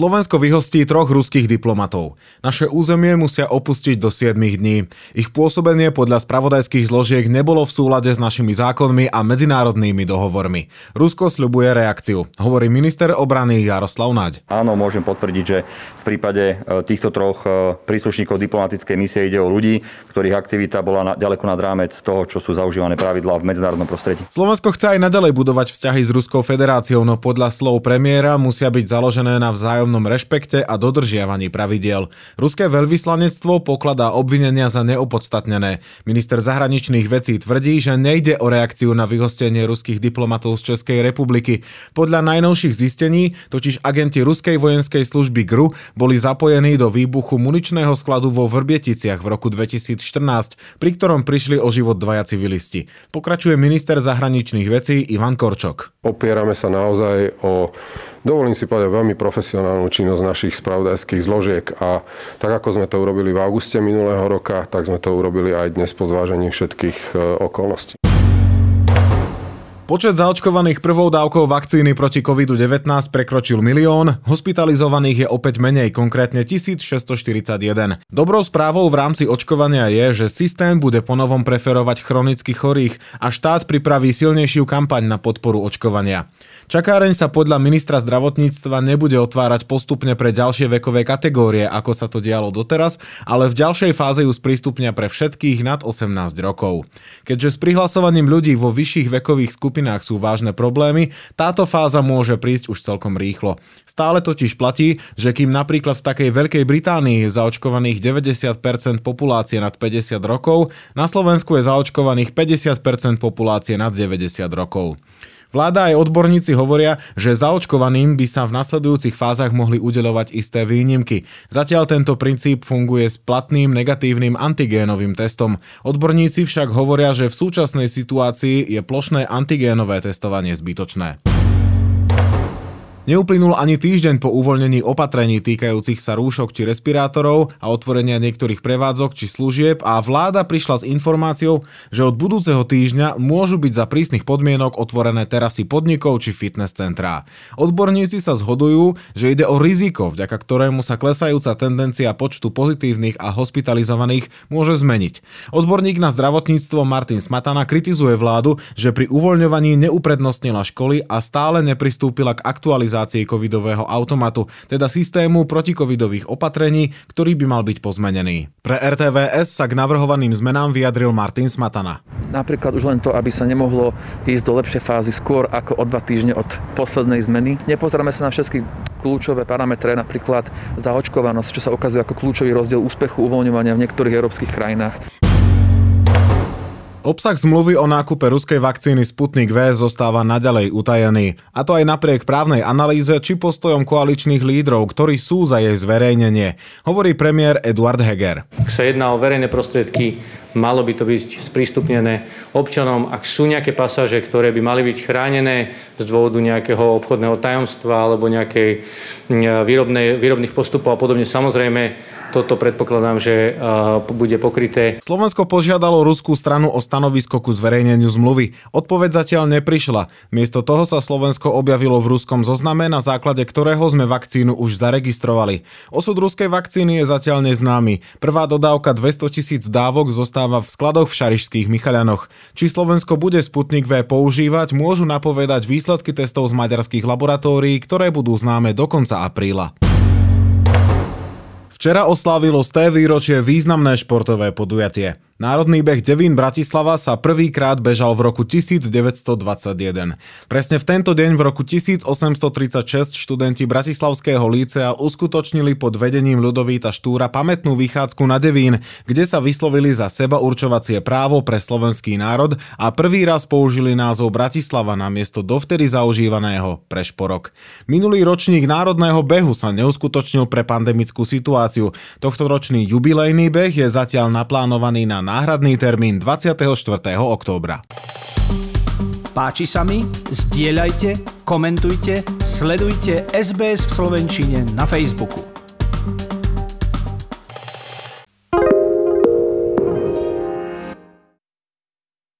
Slovensko vyhostí troch ruských diplomatov. Naše územie musia opustiť do 7 dní. Ich pôsobenie podľa spravodajských zložiek nebolo v súlade s našimi zákonmi a medzinárodnými dohovormi. Rusko sľubuje reakciu, hovorí minister obrany Jaroslav Naď. Áno, môžem potvrdiť, že v prípade e, týchto troch e, príslušníkov diplomatickej misie ide o ľudí, ktorých aktivita bola na, ďaleko nad rámec toho, čo sú zaužívané pravidlá v medzinárodnom prostredí. Slovensko chce aj nadalej budovať vzťahy s Ruskou federáciou, no podľa slov premiéra musia byť založené na vzájomnom vzájomnom rešpekte a dodržiavaní pravidiel. Ruské veľvyslanectvo pokladá obvinenia za neopodstatnené. Minister zahraničných vecí tvrdí, že nejde o reakciu na vyhostenie ruských diplomatov z Českej republiky. Podľa najnovších zistení totiž agenti ruskej vojenskej služby GRU boli zapojení do výbuchu muničného skladu vo Vrbieticiach v roku 2014, pri ktorom prišli o život dvaja civilisti. Pokračuje minister zahraničných vecí Ivan Korčok. Opierame sa naozaj o dovolím si povedať, veľmi profesionálnu činnosť našich spravodajských zložiek a tak ako sme to urobili v auguste minulého roka, tak sme to urobili aj dnes po zvážení všetkých e, okolností. Počet zaočkovaných prvou dávkou vakcíny proti COVID-19 prekročil milión, hospitalizovaných je opäť menej, konkrétne 1641. Dobrou správou v rámci očkovania je, že systém bude ponovom preferovať chronicky chorých a štát pripraví silnejšiu kampaň na podporu očkovania. Čakáreň sa podľa ministra zdravotníctva nebude otvárať postupne pre ďalšie vekové kategórie, ako sa to dialo doteraz, ale v ďalšej fáze ju sprístupnia pre všetkých nad 18 rokov. Keďže s prihlasovaním ľudí vo vyšších vekových skupinách sú vážne problémy, táto fáza môže prísť už celkom rýchlo. Stále totiž platí, že kým napríklad v takej Veľkej Británii je zaočkovaných 90% populácie nad 50 rokov, na Slovensku je zaočkovaných 50% populácie nad 90 rokov. Vláda aj odborníci hovoria, že zaočkovaným by sa v nasledujúcich fázach mohli udeľovať isté výnimky. Zatiaľ tento princíp funguje s platným negatívnym antigénovým testom. Odborníci však hovoria, že v súčasnej situácii je plošné antigénové testovanie zbytočné. Neuplynul ani týždeň po uvoľnení opatrení týkajúcich sa rúšok či respirátorov a otvorenia niektorých prevádzok či služieb a vláda prišla s informáciou, že od budúceho týždňa môžu byť za prísnych podmienok otvorené terasy podnikov či fitness centrá. Odborníci sa zhodujú, že ide o riziko, vďaka ktorému sa klesajúca tendencia počtu pozitívnych a hospitalizovaných môže zmeniť. Odborník na zdravotníctvo Martin Smatana kritizuje vládu, že pri uvoľňovaní neuprednostnila školy a stále nepristúpila k aktualizácii realizácii covidového automatu, teda systému protikovidových opatrení, ktorý by mal byť pozmenený. Pre RTVS sa k navrhovaným zmenám vyjadril Martin Smatana. Napríklad už len to, aby sa nemohlo ísť do lepšej fázy skôr ako o dva týždne od poslednej zmeny. Nepozeráme sa na všetky kľúčové parametre, napríklad zaočkovanosť, čo sa ukazuje ako kľúčový rozdiel úspechu uvoľňovania v niektorých európskych krajinách. Obsah zmluvy o nákupe ruskej vakcíny Sputnik V zostáva naďalej utajený. A to aj napriek právnej analýze či postojom koaličných lídrov, ktorí sú za jej zverejnenie, hovorí premiér Eduard Heger. Ak sa jedná o verejné prostriedky, malo by to byť sprístupnené občanom. Ak sú nejaké pasáže, ktoré by mali byť chránené z dôvodu nejakého obchodného tajomstva alebo nejakej výrobnej, výrobných postupov a podobne, samozrejme toto predpokladám, že bude pokryté. Slovensko požiadalo ruskú stranu o stanovisko ku zverejneniu zmluvy. Odpoveď zatiaľ neprišla. Miesto toho sa Slovensko objavilo v ruskom zozname, na základe ktorého sme vakcínu už zaregistrovali. Osud ruskej vakcíny je zatiaľ neznámy. Prvá dodávka 200 tisíc dávok zostáva v skladoch v Šarišských Michalianoch. Či Slovensko bude Sputnik V používať, môžu napovedať výsledky testov z maďarských laboratórií, ktoré budú známe do konca apríla. Včera oslávilo z té výročie významné športové podujatie. Národný beh Devín Bratislava sa prvýkrát bežal v roku 1921. Presne v tento deň v roku 1836 študenti Bratislavského lícea uskutočnili pod vedením Ľudovíta Štúra pamätnú vychádzku na Devín, kde sa vyslovili za seba určovacie právo pre slovenský národ a prvý raz použili názov Bratislava na miesto dovtedy zaužívaného pre šporok. Minulý ročník národného behu sa neuskutočnil pre pandemickú situáciu. Tohto ročný jubilejný beh je zatiaľ naplánovaný na náhradný termín 24. októbra. Páči sa mi? Zdieľajte, komentujte, sledujte SBS v Slovenčine na Facebooku.